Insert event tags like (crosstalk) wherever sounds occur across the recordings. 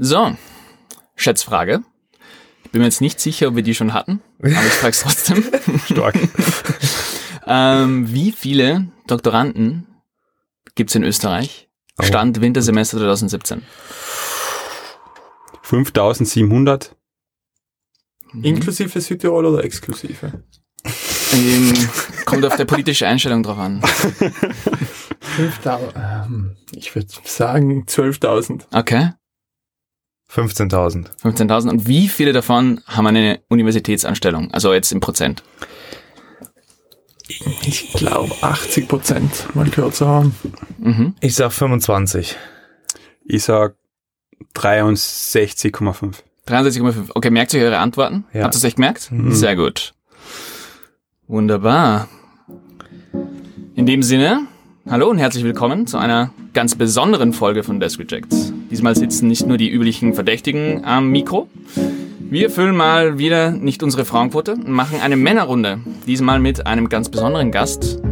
So, Schätzfrage. Ich bin mir jetzt nicht sicher, ob wir die schon hatten, aber ich frage es trotzdem. (laughs) Stark. (laughs) ähm, wie viele Doktoranden gibt's in Österreich? Oh. Stand Wintersemester 2017. 5700. Inklusive Südtirol oder exklusive? Ähm, kommt auf der politische Einstellung drauf an. (laughs) 5000. Ähm, ich würde sagen 12.000. Okay. 15.000. 15.000. Und wie viele davon haben eine Universitätsanstellung? Also jetzt im Prozent. Ich glaube 80 Prozent mal gehört zu haben. Mhm. Ich sag 25. Ich sag 63,5. 63,5. Okay, merkt ihr eure Antworten? Ja. Habt ihr es euch gemerkt? Mhm. Sehr gut. Wunderbar. In dem Sinne, hallo und herzlich willkommen zu einer ganz besonderen Folge von Desk Rejects. Diesmal sitzen nicht nur die üblichen Verdächtigen am Mikro. Wir füllen mal wieder nicht unsere Frauenquote und machen eine Männerrunde. Diesmal mit einem ganz besonderen Gast.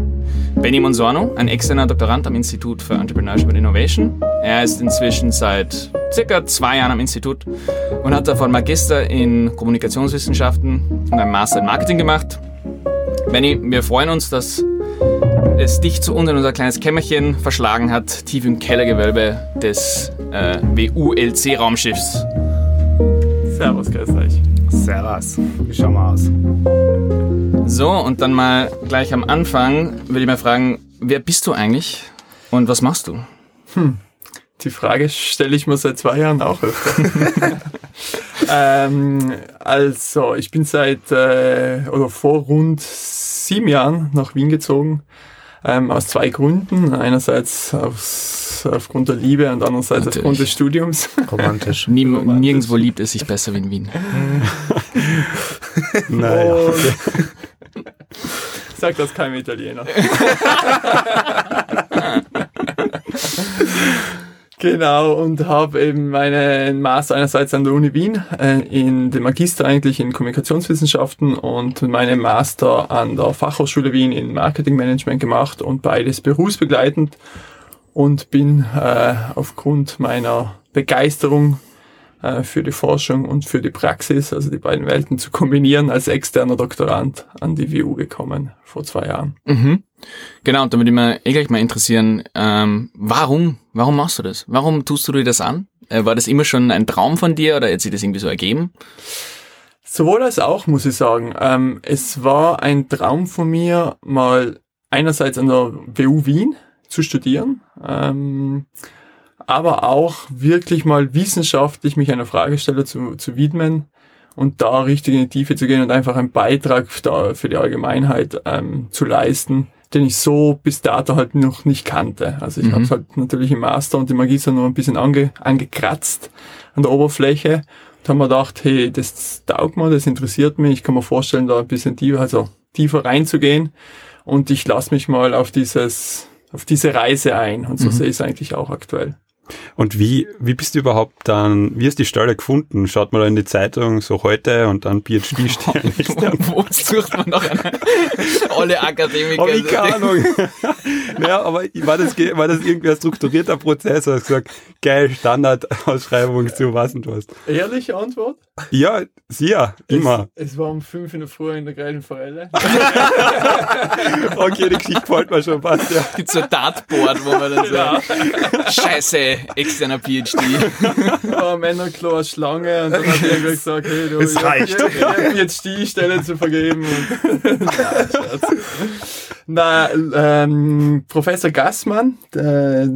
Benny Monsorno, ein externer Doktorand am Institut für Entrepreneurship and Innovation. Er ist inzwischen seit circa zwei Jahren am Institut und hat davon Magister in Kommunikationswissenschaften und einen Master in Marketing gemacht. Benny, wir freuen uns, dass es dich zu uns in unser kleines Kämmerchen verschlagen hat, tief im Kellergewölbe des äh, WU-LC-Raumschiffs. Servus, grüß euch. Servus. Wie schauen wir aus? So, und dann mal gleich am Anfang will ich mal fragen, wer bist du eigentlich und was machst du? Die Frage stelle ich mir seit zwei Jahren auch öfter. (laughs) ähm, also, ich bin seit äh, oder vor rund sieben Jahren nach Wien gezogen. Ähm, aus zwei Gründen. Einerseits aus, aufgrund der Liebe und andererseits Natürlich. aufgrund des Studiums. Romantisch. Nie, Romantisch. nirgendwo liebt es sich besser wie in Wien. (laughs) Naja. Sagt das kein Italiener. (laughs) genau, und habe eben meinen Master einerseits an der Uni Wien, äh, in den Magister eigentlich in Kommunikationswissenschaften und meinen Master an der Fachhochschule Wien in Marketingmanagement gemacht und beides berufsbegleitend und bin äh, aufgrund meiner Begeisterung äh, für die Forschung und für die Praxis, also die beiden Welten zu kombinieren, als externer Doktorand an die WU gekommen vor zwei Jahren. Mhm. Genau, und da würde mich eh gleich mal interessieren, ähm, warum, warum machst du das? Warum tust du dir das an? Äh, war das immer schon ein Traum von dir oder hat sich das irgendwie so ergeben? Sowohl als auch, muss ich sagen. Ähm, es war ein Traum von mir, mal einerseits an der WU Wien zu studieren, ähm, aber auch wirklich mal wissenschaftlich mich einer Fragesteller zu, zu widmen und da richtig in die Tiefe zu gehen und einfach einen Beitrag da für die Allgemeinheit ähm, zu leisten, den ich so bis dato halt noch nicht kannte. Also ich Mhm. habe es halt natürlich im Master und im Magister nur ein bisschen ange, angekratzt an der Oberfläche und haben wir gedacht, hey, das taugt mir, das interessiert mich, ich kann mir vorstellen, da ein bisschen tiefer, also tiefer reinzugehen und ich lasse mich mal auf dieses, auf diese Reise ein und so Mhm. sehe ich es eigentlich auch aktuell. Und wie, wie bist du überhaupt dann, wie hast du die Stelle gefunden? Schaut mal in die Zeitung so heute und dann PhD-Stellen. (laughs) Wo sucht man noch eine? (laughs) Alle Akademiker. Hab ich keine Ahnung. (laughs) naja, aber war das, war das irgendwie ein strukturierter Prozess? Hast du gesagt, geil, Standardausschreibung zu was und was? Ehrliche Antwort? Ja, sehr, immer. Es, es war um fünf in der Früh in der grellen Forelle. Okay, die Geschichte gefällt mir schon fast, ja. Gibt's so ein Dartboard, wo man dann Ja. so, externer PhD. war Männerklo Schlange und dann hat irgendwer gesagt, hey, du, Es ich, reicht. Ich, ich hab jetzt die Stelle zu vergeben. (laughs) Na, ähm, Professor Gassmann, der,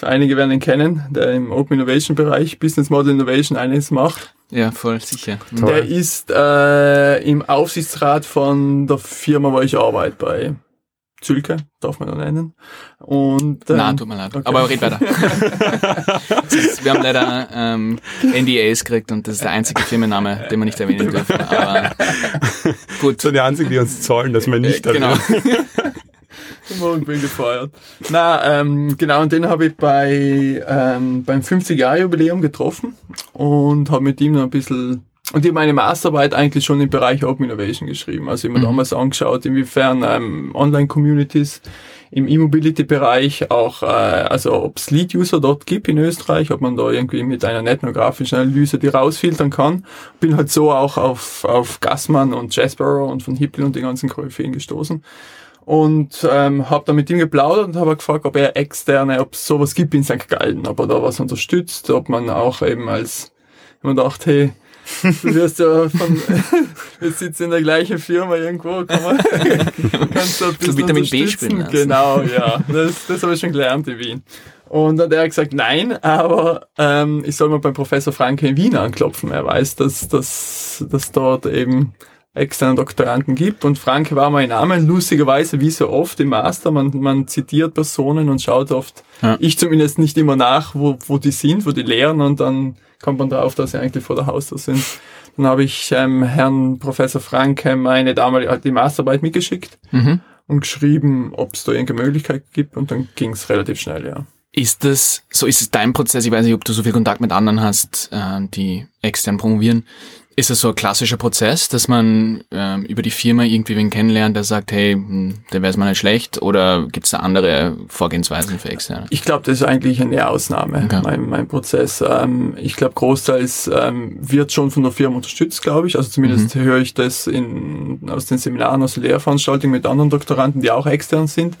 einige werden ihn kennen, der im Open Innovation Bereich Business Model Innovation eines macht. Ja, voll sicher. Toll. Der ist äh, im Aufsichtsrat von der Firma, wo ich arbeite, bei Zülke, darf man nennen. Und, ähm, Na, tut mir leid. okay. Aber red weiter. (laughs) Ist, wir haben leider ähm, NDAs gekriegt und das ist der einzige Firmenname, den wir nicht erwähnen dürfen. Aber gut. So die einzigen, die uns zahlen, dass wir nicht Äh, genau. (laughs) Morgen bin gefeiert. Na, ähm, genau, und den habe ich bei, ähm, beim 50-Jahr-Jubiläum getroffen und habe mit ihm noch ein bisschen und ich habe meine Masterarbeit eigentlich schon im Bereich Open Innovation geschrieben. Also ich habe mir damals angeschaut, inwiefern ähm, Online-Communities im E-Mobility-Bereich auch, äh, also ob es Lead-User dort gibt in Österreich, ob man da irgendwie mit einer ethnografischen Analyse die rausfiltern kann. Bin halt so auch auf, auf Gassmann und Jasper und von Hippel und die ganzen Koryphäen gestoßen und ähm, habe dann mit ihm geplaudert und habe gefragt, ob er externe, ob es sowas gibt in St. Gallen, ob er da was unterstützt, ob man auch eben als, wenn man dachte, hey, du wirst ja von, (laughs) wir sitzen in der gleichen Firma irgendwo, kann man, (laughs) kannst du ein bisschen Vitamin B spielen lassen. Genau, ja, das, das habe ich schon gelernt in Wien. Und dann hat er gesagt, nein, aber ähm, ich soll mal beim Professor Franke in Wien anklopfen. Er weiß, dass, dass, dass dort eben externe Doktoranden gibt. Und Franke war mein Name, lustigerweise wie so oft im Master. Man, man zitiert Personen und schaut oft, Ja. ich zumindest nicht immer nach, wo, wo die sind, wo die lehren und dann kommt man drauf, dass sie eigentlich vor der Haustür sind. Dann habe ich ähm, Herrn Professor Franke meine damalige halt die Masterarbeit mitgeschickt Mhm. und geschrieben, ob es da irgendeine Möglichkeit gibt und dann ging es relativ schnell, ja. Ist das, so ist es dein Prozess, ich weiß nicht, ob du so viel Kontakt mit anderen hast, äh, die extern promovieren. Ist das so ein klassischer Prozess, dass man ähm, über die Firma irgendwie wen kennenlernt, der sagt, hey, hm, der wäre es mal nicht schlecht, oder gibt es da andere Vorgehensweisen für externe? Ich glaube, das ist eigentlich eine Ausnahme, Okay. mein, mein Prozess. Ähm, ich glaube, großteils ähm, wird schon von der Firma unterstützt, glaube ich. Also zumindest höre ich das in, aus den Seminaren, aus den Lehrveranstaltungen mit anderen Doktoranden, die auch extern sind.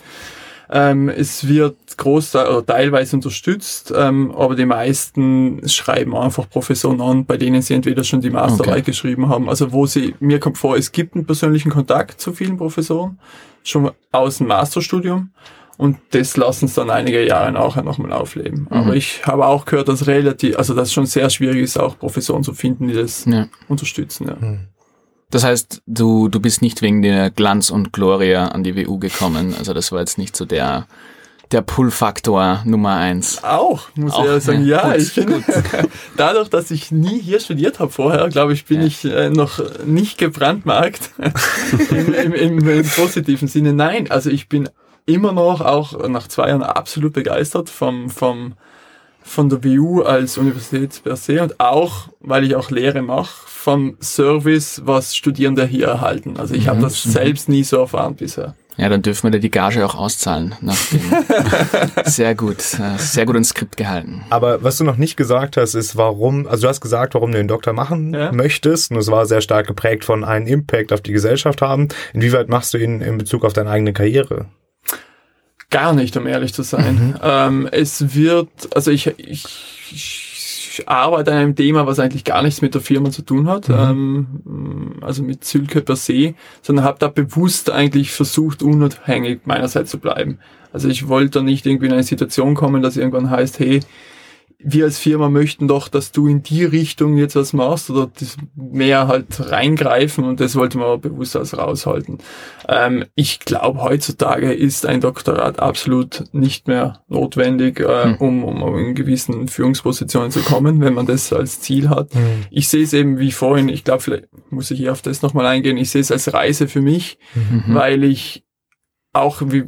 Ähm, es wird großteil oder teilweise unterstützt, ähm, aber die meisten schreiben einfach Professoren an, bei denen sie entweder schon die Masterarbeit Okay. geschrieben haben, also wo sie, mir kommt vor, es gibt einen persönlichen Kontakt zu vielen Professoren, schon aus dem Masterstudium. Und das lassen es dann einige Jahre nachher nochmal aufleben. Aber ich habe auch gehört, dass relativ, also dass es schon sehr schwierig ist, auch Professoren zu finden, die das Ja. unterstützen. Ja. Das heißt, du, du bist nicht wegen der Glanz und Gloria an die WU gekommen. Also das war jetzt nicht so der, der Pull-Faktor Nummer eins. Auch, muss Auch, ich ja sagen, ja, ja, gut, ich finde, (laughs) dadurch, dass ich nie hier studiert habe vorher, glaube ich, bin Ja. ich äh, noch nicht gebrandmarkt (laughs) Im, im, im, im positiven Sinne. Nein, also ich bin immer noch, auch nach zwei Jahren, absolut begeistert vom, vom, von der WU als Universität per se und auch, weil ich auch Lehre mache, vom Service, was Studierende hier erhalten. Also ich habe Mhm. das selbst nie so erfahren bisher. Ja, dann dürfen wir dir die Gage auch auszahlen. Nach dem. (laughs) sehr gut, äh, sehr gut ins Skript gehalten. Aber was du noch nicht gesagt hast, ist, warum, also du hast gesagt, warum du den Doktor machen Ja. möchtest. Und es war sehr stark geprägt von einem Impact auf die Gesellschaft haben. Inwieweit machst du ihn in Bezug auf deine eigene Karriere? Gar nicht, um ehrlich zu sein. Ähm, es wird, also ich, ich, ich arbeite an einem Thema, was eigentlich gar nichts mit der Firma zu tun hat, ähm, also mit Sülke per se, sondern habe da bewusst eigentlich versucht, unabhängig meinerseits zu bleiben. Also ich wollte da nicht irgendwie in eine Situation kommen, dass irgendwann heißt, hey, wir als Firma möchten doch, dass du in die Richtung jetzt was machst oder das mehr halt reingreifen und das wollte man aber bewusst als raushalten. Ähm, ich glaube, heutzutage ist ein Doktorat absolut nicht mehr notwendig, äh, Hm. um, um in gewissen Führungspositionen zu kommen, wenn man das als Ziel hat. Ich sehe es eben wie vorhin, ich glaube, vielleicht muss ich hier auf das nochmal eingehen, ich sehe es als Reise für mich, Mhm. weil ich auch, wie,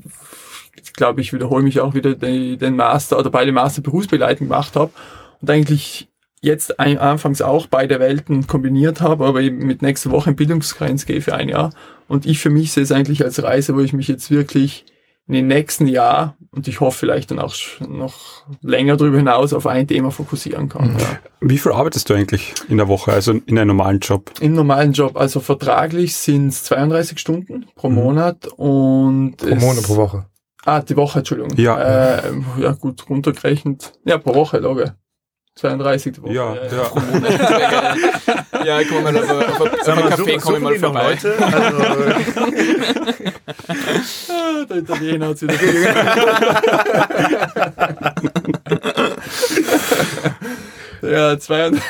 glaube, ich wiederhole mich auch wieder, den, den Master oder beide Master berufsbegleitend gemacht habe und eigentlich jetzt ein, anfangs auch beide Welten kombiniert habe, aber eben mit nächster Woche in Bildungsgrenz gehe für ein Jahr. Und ich für mich sehe es eigentlich als Reise, wo ich mich jetzt wirklich in den nächsten Jahr und ich hoffe vielleicht dann auch noch länger darüber hinaus auf ein Thema fokussieren kann. Ja. Wie viel arbeitest du eigentlich in der Woche, also in einem normalen Job? Im normalen Job, also vertraglich sind es 32 Stunden pro Monat und Pro Monat, pro Woche. Ah, die Woche, Entschuldigung. Ja. Äh, ja, gut, runtergerechnet. Ja, pro Woche, Loge. 32 die Woche. Ja, ja. ja. ja, (laughs) komm mal auf, auf, auf einen Kaffee, komm ich mal vorbei. Also, Ah, der Italiener hat wieder (laughs) (laughs) Ja, 32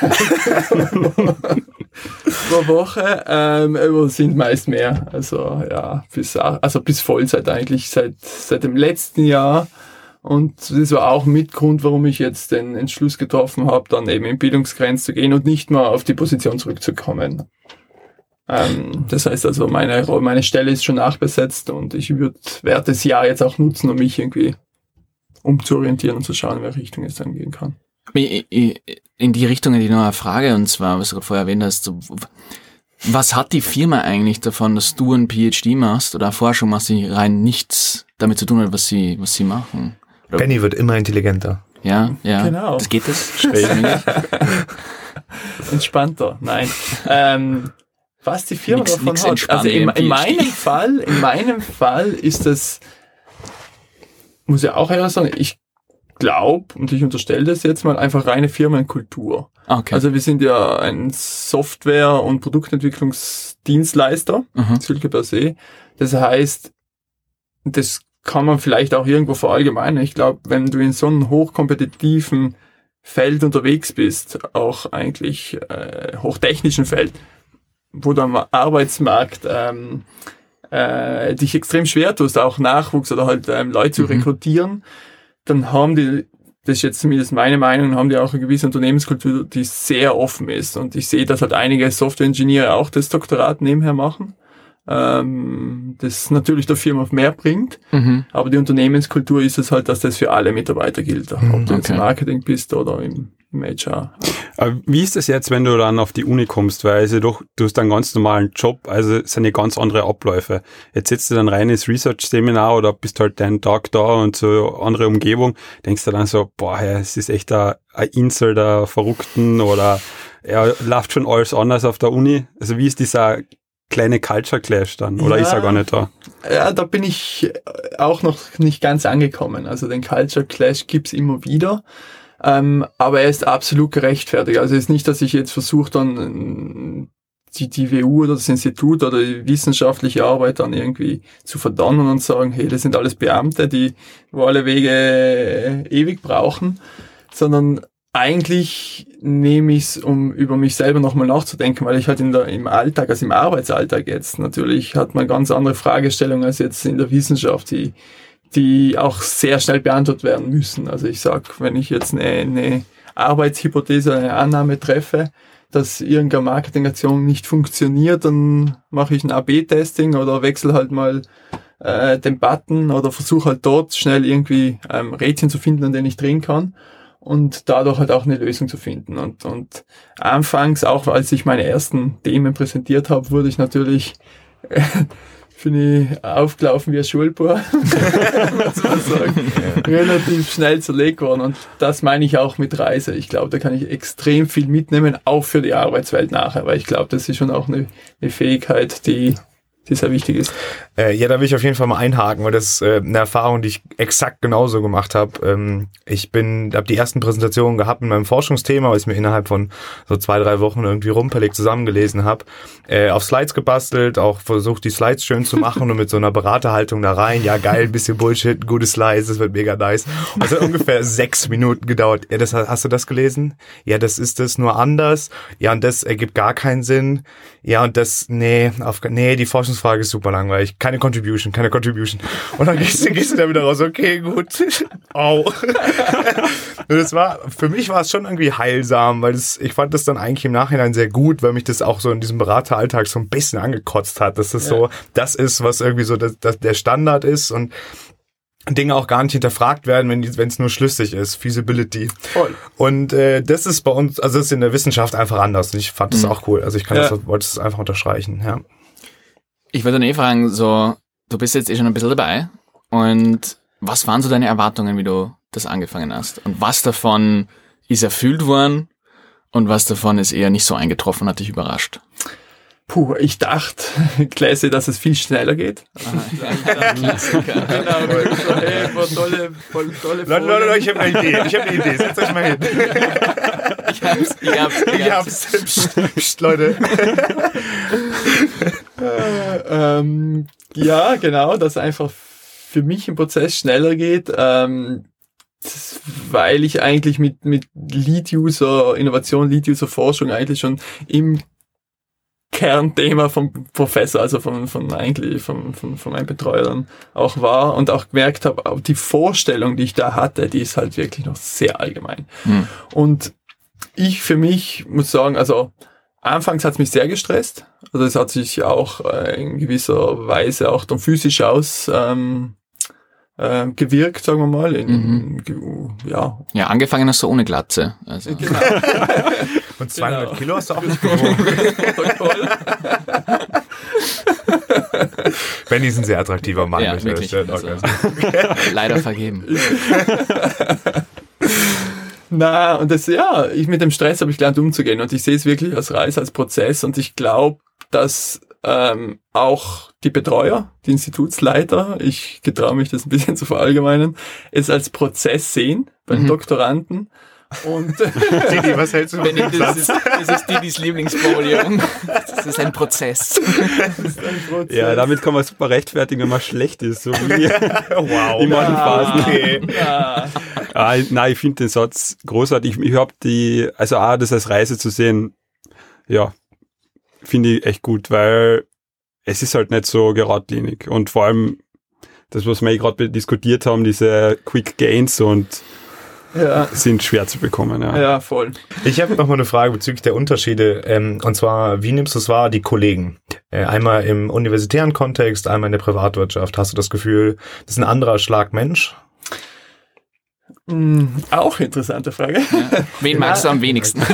pro Woche, ähm, sind meist mehr. Also ja, bis also bis Vollzeit eigentlich seit seit dem letzten Jahr. Und das war auch mit Grund, warum ich jetzt den Entschluss getroffen habe, dann eben in Bildungsgrenz zu gehen und nicht mal auf die Position zurückzukommen. Ähm, das heißt also, meine, meine Stelle ist schon nachbesetzt und ich würde werde das Jahr jetzt auch nutzen, um mich irgendwie umzuorientieren und zu schauen, in welche Richtung es dann gehen kann. In die Richtung ich noch eine Frage, und zwar, was du gerade vorher erwähnt hast, so, was hat die Firma eigentlich davon, dass du ein PhD machst oder Forschung machst, die rein nichts damit zu tun hat, was sie, was sie machen? Oder, Benny wird immer intelligenter. ja, ja. Genau. Das geht das? (laughs) Schwierig. entspannter. Nein. ähm, was die Firma Nix- davon nix hat. Also in, in meinem Fall, in meinem Fall ist das, muss ich auch ehrlich sagen, ich glaube und ich unterstelle das jetzt mal einfach reine Firmenkultur. Okay. Also wir sind ja ein Software- und Produktentwicklungsdienstleister, Mhm. Silke per se. Das heißt, das kann man vielleicht auch irgendwo verallgemeinern. Ich glaube, wenn du in so einem hochkompetitiven Feld unterwegs bist, auch eigentlich äh, hochtechnischen Feld, wo du am Arbeitsmarkt ähm, äh, dich extrem schwer tust, auch Nachwuchs oder halt ähm, Leute zu Mhm. rekrutieren, dann haben die, das ist jetzt zumindest meine Meinung, haben die auch eine gewisse Unternehmenskultur, die sehr offen ist. Und ich sehe, dass halt einige Software-Ingenieure auch das Doktorat nebenher machen. Ähm, das natürlich der Firma mehr bringt, Mhm. aber die Unternehmenskultur ist es halt, dass das für alle Mitarbeiter gilt, ob du jetzt okay. im Marketing bist oder im, im HR. Aber wie ist das jetzt, wenn du dann auf die Uni kommst? Weil also doch, du hast einen ganz normalen Job, also es sind ja ganz andere Abläufe. Jetzt sitzt du dann rein ins Research-Seminar oder bist halt deinen Tag da und so andere Umgebung, denkst du dann so, boah, es ist echt ein, ein Insel der Verrückten oder ja, läuft schon alles anders auf der Uni. Also wie ist dieser kleine Culture Clash dann? Oder Ja. ist er gar nicht da? Ja, da bin ich äh, auch noch nicht ganz angekommen. Also den Culture Clash gibt's immer wieder. Ähm, aber er ist absolut gerechtfertigt. Also es ist nicht, dass ich jetzt versuche, dann ähm, die, die WU oder das Institut oder die wissenschaftliche Arbeit dann irgendwie zu verdammen und sagen, hey, das sind alles Beamte, die wo alle Wege äh, ewig brauchen, sondern eigentlich nehme ich es, um über mich selber nochmal nachzudenken, weil ich halt in der, im Alltag, also im Arbeitsalltag jetzt, natürlich hat man ganz andere Fragestellungen als jetzt in der Wissenschaft, die, die auch sehr schnell beantwortet werden müssen. Also ich sag, wenn ich jetzt eine, eine Arbeitshypothese, eine Annahme treffe, dass irgendeine Marketingaktion nicht funktioniert, dann mache ich ein AB-Testing oder wechsle halt mal äh, den Button oder versuche halt dort schnell irgendwie ähm, Rädchen zu finden, an denen ich drehen kann und dadurch halt auch eine Lösung zu finden. Und, und anfangs, auch als ich meine ersten Themen präsentiert habe, wurde ich natürlich äh, bin ich aufgelaufen wie ein Schulbub, (laughs) muss man sagen. Relativ schnell zerlegt worden. Und das meine ich auch mit Reise. Ich glaube, da kann ich extrem viel mitnehmen, auch für die Arbeitswelt nachher, weil ich glaube, das ist schon auch eine, eine Fähigkeit, die, die sehr wichtig ist. Äh, ja, da will ich auf jeden Fall mal einhaken, weil das ist äh, eine Erfahrung, die ich exakt genauso gemacht habe. Ähm, ich bin, habe die ersten Präsentationen gehabt in meinem Forschungsthema, was ich mir innerhalb von so zwei, drei Wochen irgendwie rumpelig zusammengelesen habe, äh, auf Slides gebastelt, auch versucht, die Slides schön zu machen und mit so einer Beraterhaltung da rein. Ja, geil, bisschen Bullshit, gute Slides, das wird mega nice. Und es hat ungefähr sechs Minuten gedauert. Ja, das, hast du das gelesen? Ja, das ist das nur anders. Ja, und das ergibt gar keinen Sinn. Ja, und das, nee, auf, nee, die Forschungsfrage ist super langweilig. Keine Contribution, keine Contribution. Und dann gehst du, gehst du da wieder raus, okay, gut. Au. Und (laughs) das war, für mich war es schon irgendwie heilsam, weil das, ich fand das dann eigentlich im Nachhinein sehr gut, weil mich das auch so in diesem Berateralltag so ein bisschen angekotzt hat, dass das so, das ist, was irgendwie so das, das, der Standard ist und Dinge auch gar nicht hinterfragt werden, wenn es nur schlüssig ist, Feasibility. Voll. Und äh, das ist bei uns, also das ist in der Wissenschaft einfach anders. Und ich fand das auch cool. Also ich kann Ja. das, wollte es einfach unterstreichen. Ja. Ich wollte dann eh fragen, so, du bist jetzt eh schon ein bisschen dabei und was waren so deine Erwartungen, wie du das angefangen hast? Und was davon ist erfüllt worden und was davon ist eher nicht so eingetroffen, hat dich überrascht? Puh, ich dachte, (laughs) Klasse, dass es viel schneller geht. (laughs) Genau, so, hey, voll tolle, voll tolle Leute, Leute, Leute, ich habe eine Idee. Ich habe eine Idee. Setzt euch mal hin. Ich hab's, ich hab's, ich Ich hab's. hab's. Psst, psst, Leute. (laughs) ähm, ja, genau, dass einfach für mich im Prozess schneller geht, ähm, weil ich eigentlich mit, mit Lead-User, Innovation, Lead-User-Forschung eigentlich schon im Kernthema vom Professor, also von, von eigentlich von, von, von meinem Betreuer dann auch war und auch gemerkt habe, auch die Vorstellung, die ich da hatte, die ist halt wirklich noch sehr allgemein. Hm. Und ich für mich muss sagen, also anfangs hat es mich sehr gestresst. Also es hat sich auch äh, in gewisser Weise auch dann physisch aus ähm, äh, gewirkt, sagen wir mal. In, in, ja. Ja, angefangen hast du ohne Glatze. Also. Genau. (laughs) Und 200 Genau. Kilo hast du auch nicht gewogen. (laughs) Protokoll. Benny ist ein sehr attraktiver Mann. Ja, möchte ich wirklich. das stellen. Also, Okay. leider vergeben. Na, und das, ja, ich mit dem Stress habe ich gelernt umzugehen. Und ich sehe es wirklich als Reise, als Prozess. Und ich glaube, dass ähm, auch die Betreuer, die Institutsleiter, ich getraue mich das ein bisschen (laughs) zu verallgemeinern, es als Prozess sehen bei den Mhm. Doktoranden und (laughs) Didi, was hältst du von dem das Satz? ist, das ist Didis Lieblingsfolium. Das ist ein Prozess. ein Prozess. Ja, damit kann man super rechtfertigen, wenn man schlecht ist. So wie (laughs) Wow. in manchen Phasen. Okay. Ja, Ah, nein, ich finde den Satz großartig. Ich habe die, also auch das als Reise zu sehen, ja, finde ich echt gut, weil es ist halt nicht so geradlinig. Und vor allem das, was wir gerade diskutiert haben, diese Quick Gains und ja, sind schwer zu bekommen. Ja. ja, voll. Ich habe noch mal eine Frage bezüglich der Unterschiede. Ähm, und zwar, wie nimmst du es wahr, die Kollegen? Äh, einmal im universitären Kontext, einmal in der Privatwirtschaft. Hast du das Gefühl, das ist ein anderer Schlag Mensch? Hm, auch interessante Frage. Ja. Wen magst du am wenigsten? Wir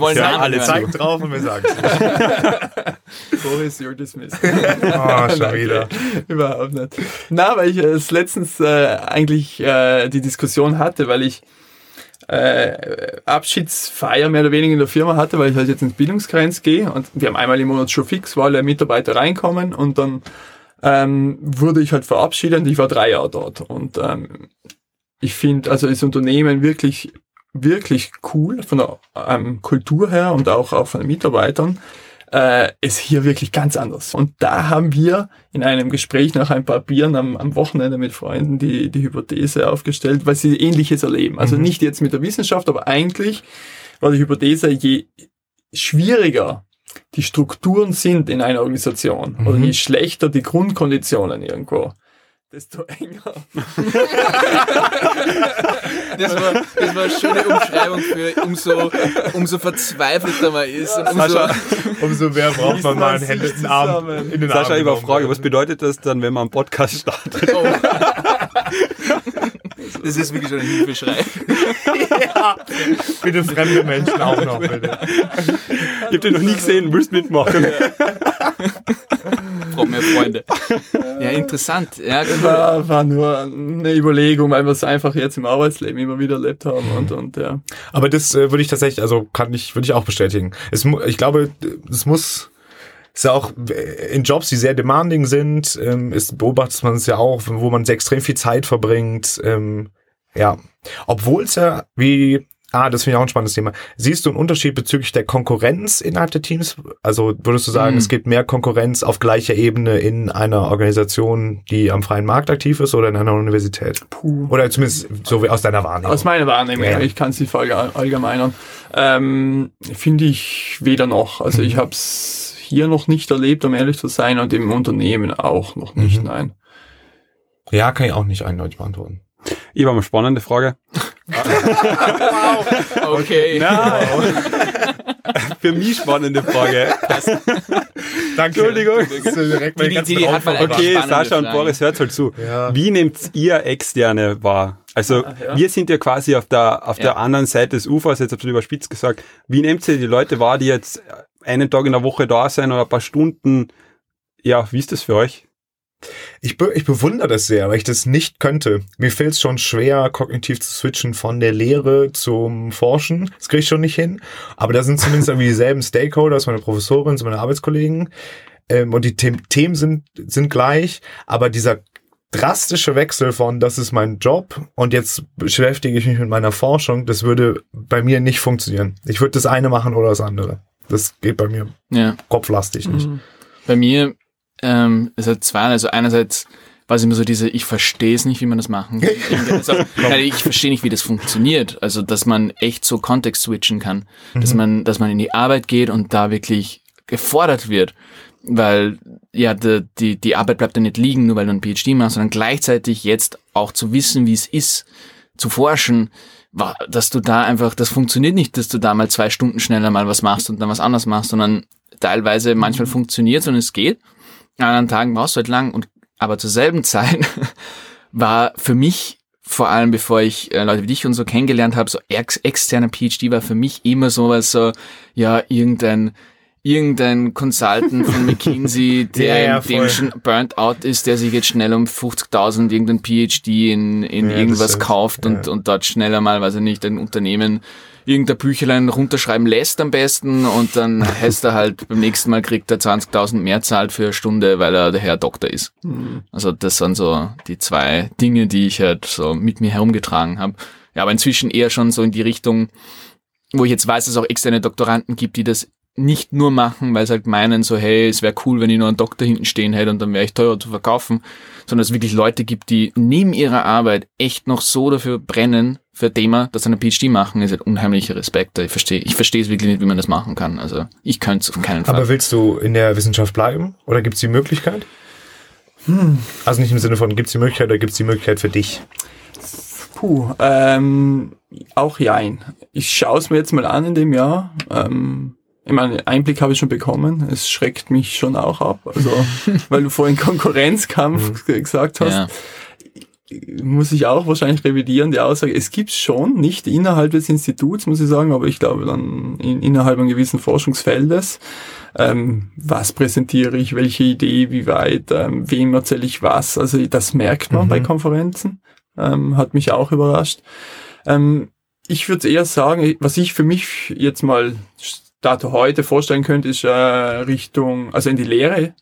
wollen ja, alle zeigen drauf und wir sagen es. (laughs) Boris, you're dismissed. Oh, schon Nein, wieder. Überhaupt nicht. Na, weil ich es letztens äh, eigentlich äh, die Diskussion hatte, weil ich äh, Abschiedsfeier mehr oder weniger in der Firma hatte, weil ich halt jetzt ins Bildungsgrenz gehe und wir haben einmal im Monat schon fix, wo alle Mitarbeiter reinkommen und dann ähm, wurde ich halt verabschiedet und ich war drei Jahre dort und ähm, ich finde also das Unternehmen wirklich wirklich cool von der ähm, Kultur her und auch, auch von den Mitarbeitern äh, ist hier wirklich ganz anders. Und da haben wir in einem Gespräch nach ein paar Bieren am, am Wochenende mit Freunden die, die Hypothese aufgestellt, weil sie Ähnliches erleben. Also Mhm. nicht jetzt mit der Wissenschaft, aber eigentlich war die Hypothese, je schwieriger die Strukturen sind in einer Organisation oder Mhm. je schlechter die Grundkonditionen irgendwo, desto enger. (laughs) Das war, das war eine schöne Umschreibung für umso, umso verzweifelter man ist. Und umso, Sascha, Umso mehr braucht man mal einen den Arm. In den Sascha, Arm ich genommen Frage, was bedeutet das dann, wenn man einen Podcast startet? oh. (laughs) Das ist wirklich schon ein Hilfeschrei. (laughs) ja, bitte fremde Menschen auch noch, bitte. Ich habe den noch nie gesehen, willst mitmachen? Frag mir Freunde. Ja, interessant. Ja, cool. War, war nur eine Überlegung, weil wir es einfach jetzt im Arbeitsleben immer wieder erlebt haben und, und ja. Aber das äh, würde ich tatsächlich, also kann ich, würde ich auch bestätigen. Es, ich glaube, es muss, ist ja auch äh, in Jobs, die sehr demanding sind, ähm, ist, beobachtet man es ja auch, wo man sehr extrem viel Zeit verbringt. Ähm, ja, obwohl es ja wie Ah, das finde ich auch ein spannendes Thema. Siehst du einen Unterschied bezüglich der Konkurrenz innerhalb der Teams? Also würdest du sagen, Mhm. es gibt mehr Konkurrenz auf gleicher Ebene in einer Organisation, die am freien Markt aktiv ist oder in einer Universität? Puh. Oder zumindest so wie aus deiner Wahrnehmung. Aus meiner Wahrnehmung, Ja. ich kann es nicht allgemeinern, ähm, finde ich weder noch. Also ich habe es hier noch nicht erlebt, um ehrlich zu sein, und im Unternehmen auch noch nicht, Mhm. nein. ja, kann ich auch nicht eindeutig beantworten. Ich habe eine spannende Frage. (laughs) Okay. (laughs) Für mich spannende Frage. (laughs) Danke. Entschuldigung. Meine Die- ganzen die hat man Okay, Sascha und Frage. Boris, hört halt zu. Ja. Wie nehmt ihr Externe wahr? Also, Ah, ja. wir sind ja quasi auf der, auf Ja. der anderen Seite des Ufers, jetzt absolut überspitzt gesagt. Wie nehmt ihr die Leute wahr, die jetzt einen Tag in der Woche da sind oder ein paar Stunden? Ja, wie ist das für euch? Ich, be ich bewundere das sehr, weil ich das nicht könnte. Mir fällt es schon schwer, kognitiv zu switchen von der Lehre zum Forschen. Das kriege ich schon nicht hin. Aber da sind zumindest irgendwie dieselben Stakeholder, das ist meine Professorin, meine Arbeitskollegen. Ähm, und die The Themen sind, sind gleich. Aber dieser drastische Wechsel von, das ist mein Job und jetzt beschäftige ich mich mit meiner Forschung, das würde bei mir nicht funktionieren. Ich würde das eine machen oder das andere. Das geht bei mir Ja. kopflastig nicht. Mhm. Bei mir ähm, ist halt zwei, also einerseits war es immer so diese, ich verstehe es nicht, wie man das machen kann. (laughs) also, ich verstehe nicht, wie das funktioniert. Also, dass man echt so Kontext switchen kann. Dass man, dass man in die Arbeit geht und da wirklich gefordert wird. Weil, ja, die, die, die Arbeit bleibt ja nicht liegen, nur weil du ein PhD machst, sondern gleichzeitig jetzt auch zu wissen, wie es ist, zu forschen, dass du da einfach, das funktioniert nicht, dass du da mal zwei Stunden schneller mal was machst und dann was anderes machst, sondern teilweise manchmal funktioniert und es geht. An anderen Tagen brauchst du halt lang und aber zur selben Zeit (laughs) war für mich vor allem bevor ich äh, Leute wie dich und so kennengelernt habe, so ex externer PhD war für mich immer sowas so, ja, irgendein irgendein Consultant von (laughs) McKinsey, der ja, ja, dem schon burnt out ist, der sich jetzt schnell um 50.000 irgendein PhD in, in ja, irgendwas kauft und, und dort schneller mal, weiß ich nicht, ein Unternehmen irgendein Büchlein runterschreiben lässt am besten und dann (laughs) heißt er halt, beim nächsten Mal kriegt er 20.000 mehr zahlt für eine Stunde, weil er der Herr Doktor ist. Mhm. Also das sind so die zwei Dinge, die ich halt so mit mir herumgetragen habe. Ja, aber inzwischen eher schon so in die Richtung, wo ich jetzt weiß, dass es auch externe Doktoranden gibt, die das nicht nur machen, weil sie halt meinen, so hey, es wäre cool, wenn ich noch einen Doktor hinten stehen hätte und dann wäre ich teurer zu verkaufen, sondern es wirklich Leute gibt, die neben ihrer Arbeit echt noch so dafür brennen, für ein Thema, dass sie eine PhD machen, ist halt unheimlicher Respekt. Ich verstehe, ich verstehe es wirklich nicht, wie man das machen kann. Also ich könnte es auf keinen Fall. Aber willst du in der Wissenschaft bleiben oder gibt es die Möglichkeit? Hm. Also nicht im Sinne von, gibt es die Möglichkeit oder gibt es die Möglichkeit für dich? Puh, ähm, auch jein. Ich schaue es mir jetzt mal an in dem Jahr. Ähm, ich meine, Einblick habe ich schon bekommen. Es schreckt mich schon auch ab. Also, (laughs) weil du vorhin Konkurrenzkampf mhm. gesagt hast. Ja. Muss ich auch wahrscheinlich revidieren, die Aussage. Es gibt schon, nicht innerhalb des Instituts, muss ich sagen, aber ich glaube dann in, innerhalb eines gewissen Forschungsfeldes. Ähm, was präsentiere ich, welche Idee, wie weit, ähm, wem erzähle ich was. Also das merkt man mhm. bei Konferenzen. Ähm, hat mich auch überrascht. Ähm, ich würde eher sagen, was ich für mich jetzt mal Dato heute vorstellen könnte, ist äh, Richtung, also in die Lehre,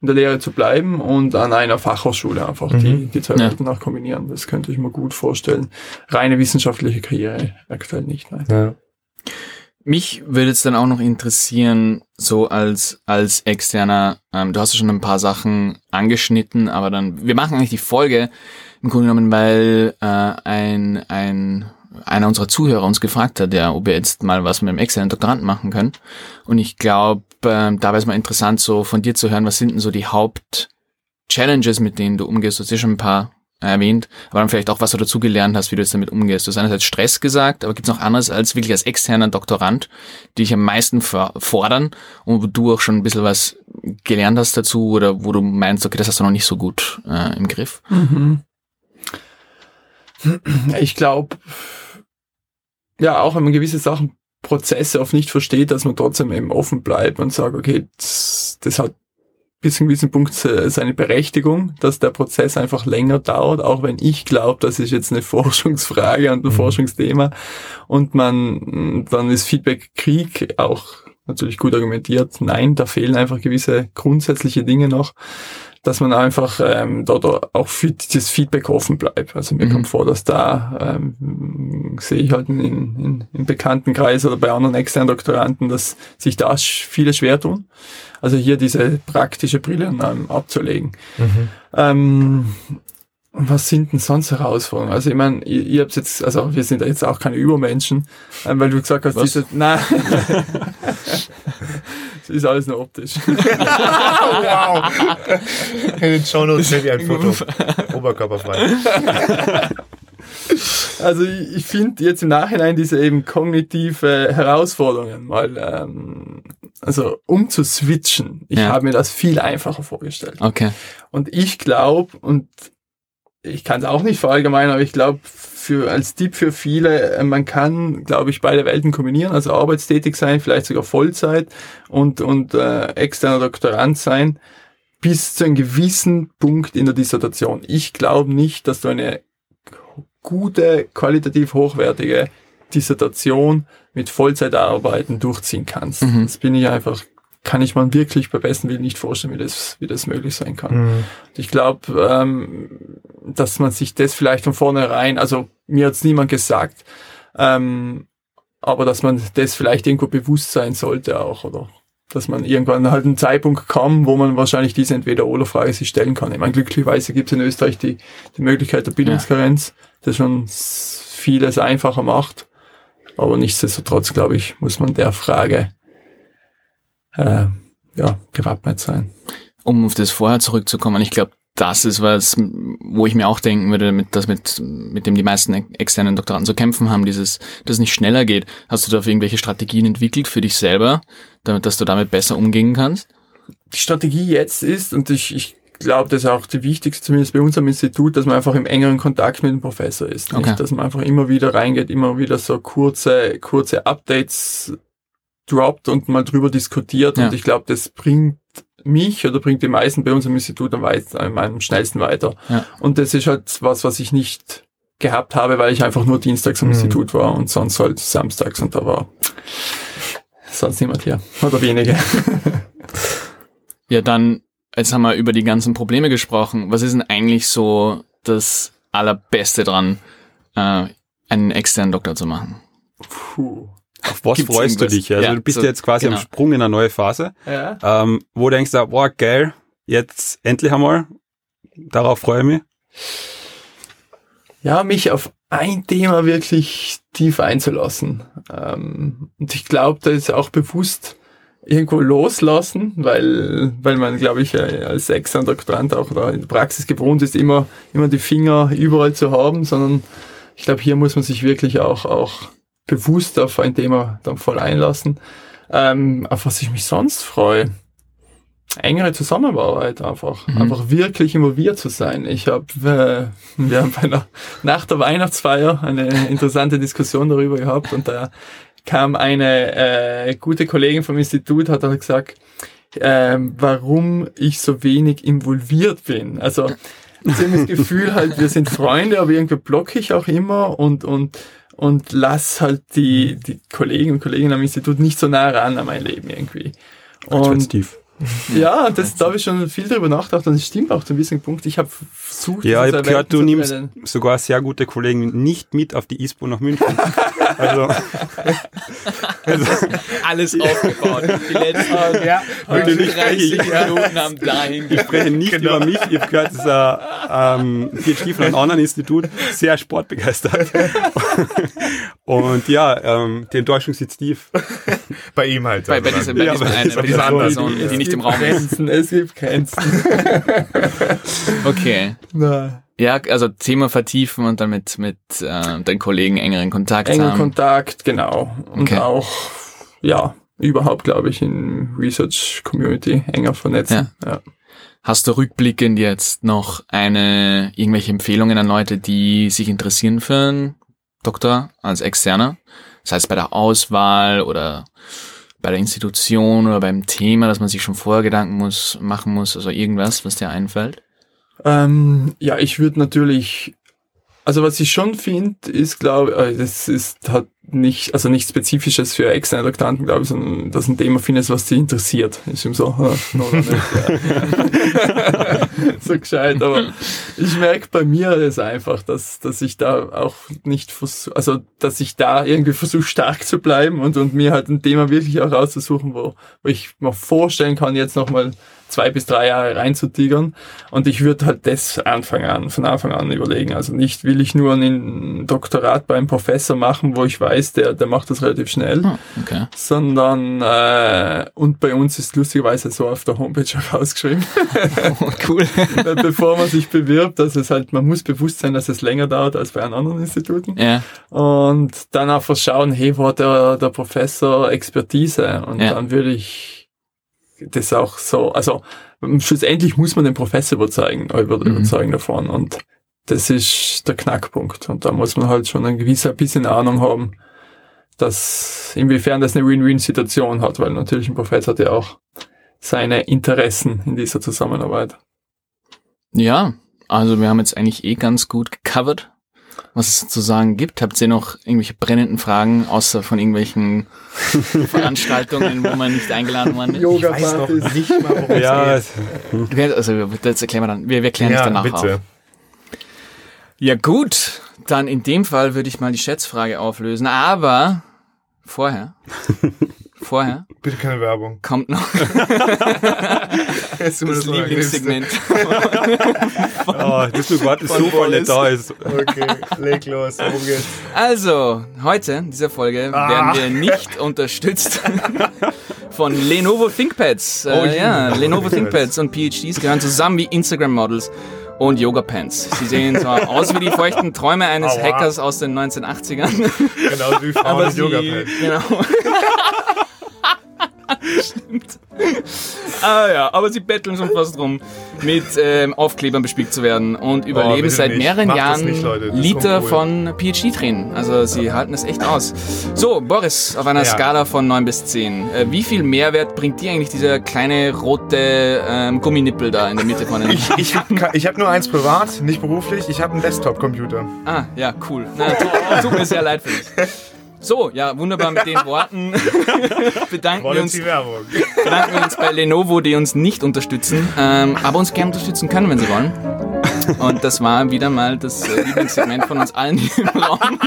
in der Lehre zu bleiben und an einer Fachhochschule einfach mhm. die, die zwei Welten ja. auch kombinieren. Das könnte ich mir gut vorstellen. Reine wissenschaftliche Karriere aktuell nicht. Nein. Ja. Mich würde es dann auch noch interessieren, so als, als externer, ähm, du hast ja schon ein paar Sachen angeschnitten, aber dann, wir machen eigentlich die Folge im Grunde genommen, weil äh, ein, ein einer unserer Zuhörer uns gefragt hat, ja, ob wir jetzt mal was mit dem externen Doktoranden machen können. Und ich glaube, äh, da wäre es mal interessant, so von dir zu hören, was sind denn so die Haupt-Challenges, mit denen du umgehst? Du hast ja schon ein paar erwähnt, aber dann vielleicht auch, was du dazu gelernt hast, wie du jetzt damit umgehst. Du hast einerseits Stress gesagt, aber gibt es noch anderes als wirklich als externer Doktorand, die dich am meisten fordern und wo du auch schon ein bisschen was gelernt hast dazu oder wo du meinst, okay, das hast du noch nicht so gut äh, im Griff? Mhm. Ich glaube, ja, auch wenn man gewisse Sachen, Prozesse oft nicht versteht, dass man trotzdem eben offen bleibt und sagt, okay, das, das hat bis zu einem gewissen Punkt seine Berechtigung, dass der Prozess einfach länger dauert, auch wenn ich glaube, das ist jetzt eine (laughs) Forschungsfrage und ein mhm. Forschungsthema und man dann ist Feedback Krieg auch natürlich gut argumentiert. Nein, da fehlen einfach gewisse grundsätzliche Dinge noch dass man einfach ähm, dort auch für dieses Feedback offen bleibt. Also mir mhm. kommt vor, dass da ähm, sehe ich halt in, in, im Bekanntenkreis oder bei anderen externen Doktoranden, dass sich da viele schwer tun. Also hier diese praktische Brille ähm, abzulegen. Mhm. Ähm, was sind denn sonst Herausforderungen? Also ich meine, ihr, ihr habt jetzt, also wir sind jetzt auch keine Übermenschen, ähm, weil du gesagt hast, was? diese, nein, (laughs) ist alles nur optisch. (laughs) wow. In den Shownotes seht ihr ein Foto. Oberkörperfrei. (laughs) Also ich, ich finde jetzt im Nachhinein diese eben kognitive Herausforderungen mal, ähm, also um zu switchen. Ich ja. habe mir das viel einfacher vorgestellt. Okay. Und ich glaube, und ich kann es auch nicht verallgemeinern, aber ich glaube, für, als Tipp für viele, äh, man kann, glaube ich, beide Welten kombinieren, also arbeitstätig sein, vielleicht sogar Vollzeit und, und äh, externer Doktorand sein, bis zu einem gewissen Punkt in der Dissertation. Ich glaube nicht, dass du eine gute, qualitativ hochwertige Dissertation mit Vollzeitarbeiten durchziehen kannst. Mhm. Das bin ich einfach kann ich man wirklich bei besten Willen nicht vorstellen, wie das, wie das möglich sein kann. Mhm. Ich glaube, ähm, dass man sich das vielleicht von vornherein, also mir hat's niemand gesagt, ähm, aber dass man das vielleicht irgendwo bewusst sein sollte auch, oder dass man irgendwann halt einen Zeitpunkt kommt, wo man wahrscheinlich diese Entweder-Oder-Frage sich stellen kann. Ich meine, glücklicherweise gibt es in Österreich die, die Möglichkeit der Bildungskarenz, ja. das schon vieles einfacher macht. Aber nichtsdestotrotz, glaube ich, muss man der Frage äh, ja, gewappnet sein. Um auf das vorher zurückzukommen, ich glaube, das ist was, wo ich mir auch denken würde, mit, das mit, mit dem die meisten externen Doktoranden zu kämpfen haben, dieses, dass es nicht schneller geht. Hast du da irgendwelche Strategien entwickelt für dich selber, damit, dass du damit besser umgehen kannst? Die Strategie jetzt ist, und ich, ich glaube, das ist auch die wichtigste, zumindest bei unserem Institut, dass man einfach im engeren Kontakt mit dem Professor ist. Okay. Nicht, dass man einfach immer wieder reingeht, immer wieder so kurze, kurze Updates droppt und mal drüber diskutiert. Ja. Und ich glaube, das bringt mich oder bringt die meisten bei unserem Institut am, weit, am, am schnellsten weiter. Ja. Und das ist halt was, was ich nicht gehabt habe, weil ich einfach nur dienstags am Mhm. Institut war und sonst halt samstags und da war sonst niemand hier. Oder wenige. Ja, dann, jetzt haben wir über die ganzen Probleme gesprochen. Was ist denn eigentlich so das Allerbeste dran, äh, einen externen Doktor zu machen? Puh. Auf was Gibt's freust du irgendwas? dich? Also Ja, du bist so, jetzt quasi genau. am Sprung in eine neue Phase, Ja. ähm, wo du denkst, boah, geil, jetzt endlich einmal, darauf freue ich mich. ja, mich auf ein Thema wirklich tief einzulassen. Ähm, und ich glaube, da ist auch bewusst irgendwo loslassen, weil, weil man, glaube ich, äh, als externer Doktorand auch oder in der Praxis gewohnt ist, immer, immer die Finger überall zu haben, sondern ich glaube, hier muss man sich wirklich auch, auch bewusst auf ein Thema dann voll einlassen. Ähm, auf was ich mich sonst freue. Engere Zusammenarbeit einfach. Mhm. Einfach wirklich involviert zu sein. Ich habe, äh, wir haben bei einer, nach der Weihnachtsfeier eine interessante Diskussion darüber gehabt und da kam eine äh, gute Kollegin vom Institut, hat dann gesagt, ähm, warum ich so wenig involviert bin. Also das Gefühl halt, wir sind Freunde, aber irgendwie blocke ich auch immer und und und lass halt die die Kollegen und Kolleginnen am Institut nicht so nah ran an mein Leben irgendwie. Und. Ja, das, da habe ich schon viel drüber nachgedacht und es stimmt auch zu einem gewissen Punkt. Ich habe versucht, Ja, ich habe gehört, du nimmst sogar sehr gute Kollegen nicht mit auf die ISPO nach München. (laughs) also, Alles aufgebaut. Die letzten (laughs) Ja, Wirklich die nicht 30 fähig. Minuten haben dahin ich spreche nicht Genau. über mich, ich habe gehört, dass er ähm, PhD von einem anderen Institut sehr sportbegeistert. (laughs) Und ja, ähm, die Enttäuschung sitzt tief. bei ihm halt. bei, bei diesem, bei Ja, diesem bei einen, dieser bei dieser anderen Person, Es die nicht im gibt Raum ist. Grenzen, Es gibt Grenzen. (laughs) Okay. Na, Ja, also Thema vertiefen und dann mit, mit äh, deinen Kollegen engeren Kontakt enger haben. Kontakt, genau. Und Okay. auch, ja, überhaupt, glaube ich, in Research Community enger vernetzen. Ja. Hast du rückblickend jetzt noch eine irgendwelche Empfehlungen an Leute, die sich interessieren für einen Doktor als Externer? Das heißt bei der Auswahl oder bei der Institution oder beim Thema, dass man sich schon vorher Gedanken muss, machen muss, also irgendwas, was dir einfällt? Ähm, ja, ich würde natürlich, also was ich schon finde, ist, glaube äh, das ist hat nicht, also nichts Spezifisches für externe Doktoranten, glaube ich, sondern dass ein Thema findest, was dich interessiert. Ist ihm so, äh, (laughs) (laughs) (laughs) so gescheit, aber ich merke bei mir das einfach, dass, dass ich da auch nicht versuche, also dass ich da irgendwie versuche stark zu bleiben und, und mir halt ein Thema wirklich auch rauszusuchen, wo, wo ich mir vorstellen kann, jetzt nochmal zwei bis drei Jahre reinzutigern. Und ich würde halt das Anfang an, von Anfang an überlegen. Also nicht will ich nur ein Doktorat bei einem Professor machen, wo ich weiß, der, der macht das relativ schnell, Ah, okay. sondern äh, und bei uns ist lustigerweise so auf der Homepage (laughs) auch ausgeschrieben, cool. (laughs) bevor man sich bewirbt, dass es halt, man muss bewusst sein, dass es länger dauert als bei anderen Instituten. Ja, Und dann einfach schauen, hey, wo hat der, der Professor Expertise? Und Ja. dann würde ich das auch so, also schlussendlich muss man den Professor überzeugen, über, Mhm. überzeugen davon. Und das ist der Knackpunkt. Und da muss man halt schon ein gewisser bisschen Ahnung haben, dass inwiefern das eine Win-Win-Situation hat, weil natürlich ein Professor hat ja auch seine Interessen in dieser Zusammenarbeit. ja, also wir haben jetzt eigentlich eh ganz gut gecovert, was es zu sagen gibt. Habt ihr noch irgendwelche brennenden Fragen, außer von irgendwelchen (laughs) Veranstaltungen, wo man nicht eingeladen worden ist? Ich weiß noch nicht mal, worum Ja, es Du kennst- Also, das erklären wir dann. Wir, wir geht. klären es Ja, danach bitte. auf. Ja, gut. Dann in dem Fall würde ich mal die Schätzfrage auflösen. Aber vorher, (laughs) vorher Bitte keine Werbung. kommt noch (laughs) Jetzt das Lieblingssegment. (laughs) oh, das ist nur gerade Von Zufall Boris. nicht da ist. Okay, leg los. Worum geht's? Also, heute in dieser Folge Ah. werden wir nicht unterstützt (laughs) von Lenovo ThinkPads. Oh, Äh, ja, Lenovo ThinkPads. Und PhDs gehören zusammen wie Instagram Models und Yoga Pants. Sie sehen zwar aus wie die feuchten Träume eines Aua. Hackers aus den 1980ern, Genau wie Frauen aber sie, Yoga Pants. genau. Stimmt. ah ja, aber sie betteln schon fast drum, mit ähm, Aufklebern bespielt zu werden und überleben bitte seit mehreren Macht Jahren nicht, Liter uncool. von PhD-Tränen. Also sie halten es echt aus. So, Boris, auf einer Ja. Skala von 9 bis 10. Äh, wie viel Mehrwert bringt dir eigentlich dieser kleine rote ähm, Gumminippel da in der Mitte von den... Ich, ich habe hab nur eins privat, nicht beruflich. Ich habe einen Desktop-Computer. Ah, ja, cool. Na, tut, tut mir sehr leid für dich. So, ja, wunderbar mit den Worten (laughs) bedanken wir, uns, bedanken wir uns bei Lenovo, die uns nicht unterstützen, ähm, aber uns gerne unterstützen können, wenn sie wollen. Und das war wieder mal das äh, Lieblingssegment von uns allen hier im Raum. (laughs)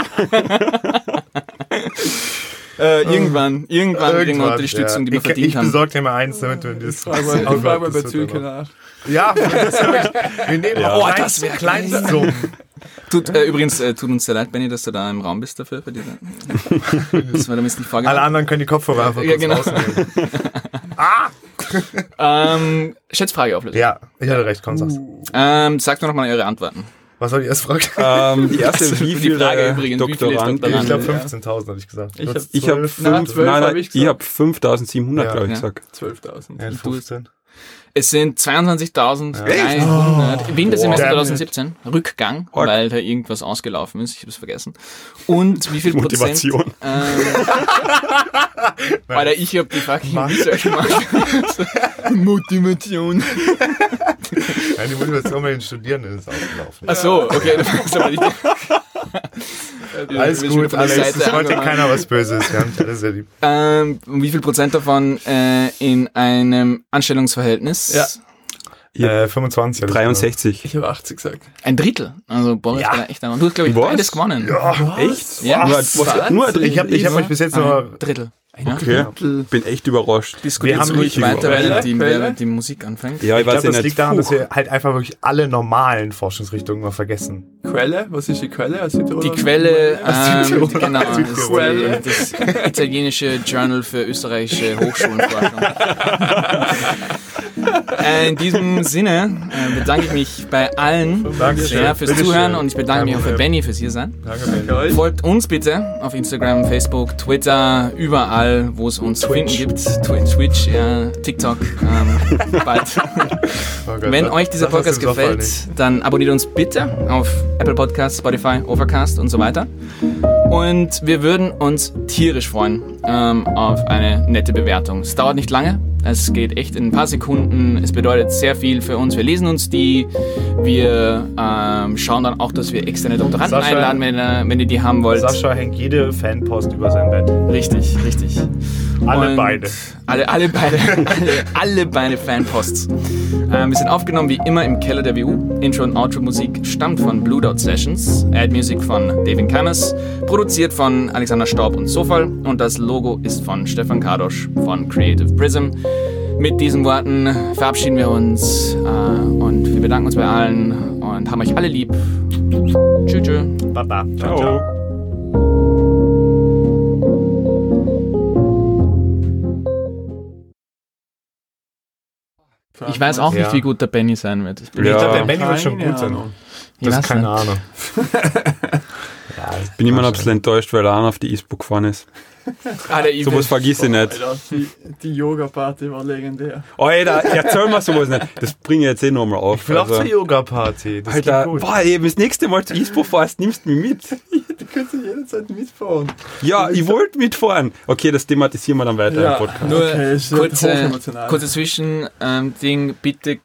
äh, irgendwann, irgendwann kriegen wir Unterstützung, die wir ich, verdient ich haben. besorge dir mal eins, damit du (laughs) das. Oh ich frag Gott, mal bei Zülke nach. Ja, ich, wir nehmen Oh, auch das wär kleinen geil. Summen. Tut, äh, übrigens, äh, tut uns sehr leid, Benny, dass du da im Raum bist dafür. Für diese, das war damit nicht Alle vorgenommen. anderen können die Kopfhörer einfach Ja, kurz genau. rausnehmen. (laughs) Ähm, Schätzfrage auflösen. Ja, ich hatte recht, komm, sag's. Ähm, sagt mir noch mal eure Antworten. Was war (laughs) die erste Frage? Ähm, die erste, wie viele Frage übrigens, wie viele Doktoranden? Doktoranden? Ich glaube Ja. 15.000 habe ich gesagt. Ich hab- Ich habe Na, fünf, 12 nein, hab nein, ich ich, gesagt. habe 5700, Ja. glaube ich, Ja. gesagt. 12.000. Ja, 15. Es sind 22.300. Wintersemester Damn it. 2017. Rückgang, weil da irgendwas ausgelaufen ist. Ich habe es vergessen. Und wie viel Motivation. Prozent? Ähm, (laughs) Alter, ich habe die fucking Research gemacht. (laughs) Motivation. Nein, die Motivation bei den Studierenden ist aufgelaufen. Ach so, okay. (laughs) Das ist aber nicht Alles gut. Seite Es wollte keiner was Böses. Wir haben dich alle sehr lieb. ähm, wie viel Prozent davon äh, in einem Anstellungsverhältnis? Ja. Ja. Äh, 25. hab ich 63. Ich habe 80 gesagt. Ein Drittel. Also Boris Ja. war da echt ein. Du hast, glaube ich, Was? beides gewonnen. Echt? Ja. Nur, Was? was, nur ein gesagt. Ich habe ich hab euch bis jetzt nur Ein Drittel. Ja. Okay, bin echt überrascht. Diskutiert Wir haben richtig weiter, Quelle, während die, während die Musik anfängt. Ja, Ich glaube, das ja liegt daran, dass wir halt einfach wirklich alle normalen Forschungsrichtungen mal vergessen. Quelle? Was ist die Quelle? Aus Südtirol? Die Quelle, ähm, Südtirol. genau, das, Südtirol. ist die, das italienische Journal für österreichische Hochschulenforschung. (laughs) äh, in diesem Sinne äh, bedanke ich mich bei allen sehr fürs Bitteschön. Zuhören und ich bedanke Kein mich auch für. Benny fürs hier sein. Danke, Ben. Geil. Folgt uns bitte auf Instagram, Facebook, Twitter, überall, wo es uns zu finden gibt. Twi- Twitch, ja, TikTok, ähm, (laughs) bald. Oh Gott, Wenn das- euch dieser Podcast gefällt, dann abonniert uns bitte auf Apple Podcasts, Spotify, Overcast und so weiter. Und wir würden uns tierisch freuen ähm, auf eine nette Bewertung. Es dauert nicht lange. Es geht echt in ein paar Sekunden. Es bedeutet sehr viel für uns. Wir lesen uns die. Wir ähm, schauen dann auch, dass wir externe Doktoranden Sascha- einladen, wenn ihr, wenn ihr die haben wollt. Sascha hängt jede Fanpost über sein Bett. Richtig, richtig. Alle Und beide. Alle, alle beide, alle, (laughs) alle beide Fanposts. Ähm, wir sind aufgenommen wie immer im Keller der WU. Intro und Outro Musik stammt von Blue Dot Sessions. Ad Music von David Kammers. Produziert von Alexander Staub und Sofal. Und das Logo ist von Stefan Kadosch von Creative Prism. Mit diesen Worten verabschieden wir uns äh, und wir bedanken uns bei allen und haben euch alle lieb. Tschüss. tschüss. Baba. Ciao, ciao. Ciao. Ich weiß auch nicht, Ja. wie gut der Benny sein wird. Ich Ich Ja. glaube, der Benny wird schon Keine gut sein. Ahnung. Ich Das ist keine nicht. Ahnung. (laughs) Bin immer noch ein bisschen enttäuscht, weil er auch auf die E-Book gefahren ist. Ah, der Ivan. Sowas vergiss ich nicht. Alter, die, die Yoga-Party war legendär. Alter, erzähl mir sowas nicht. Das bringe ich jetzt eh nochmal auf. Ich will Also, zur Yoga-Party. Das Alter, boah, ey, wenn das nächste Mal zur E-Book fährst, nimmst du mich mit. (laughs) Du kannst ja jederzeit mitfahren. Ja, ich wollte mitfahren. Okay, das thematisieren wir dann weiter Ja. im Podcast. Nur Okay, ist kurze, hochemotional. kurze Zwischending, ähm, Ding, bitte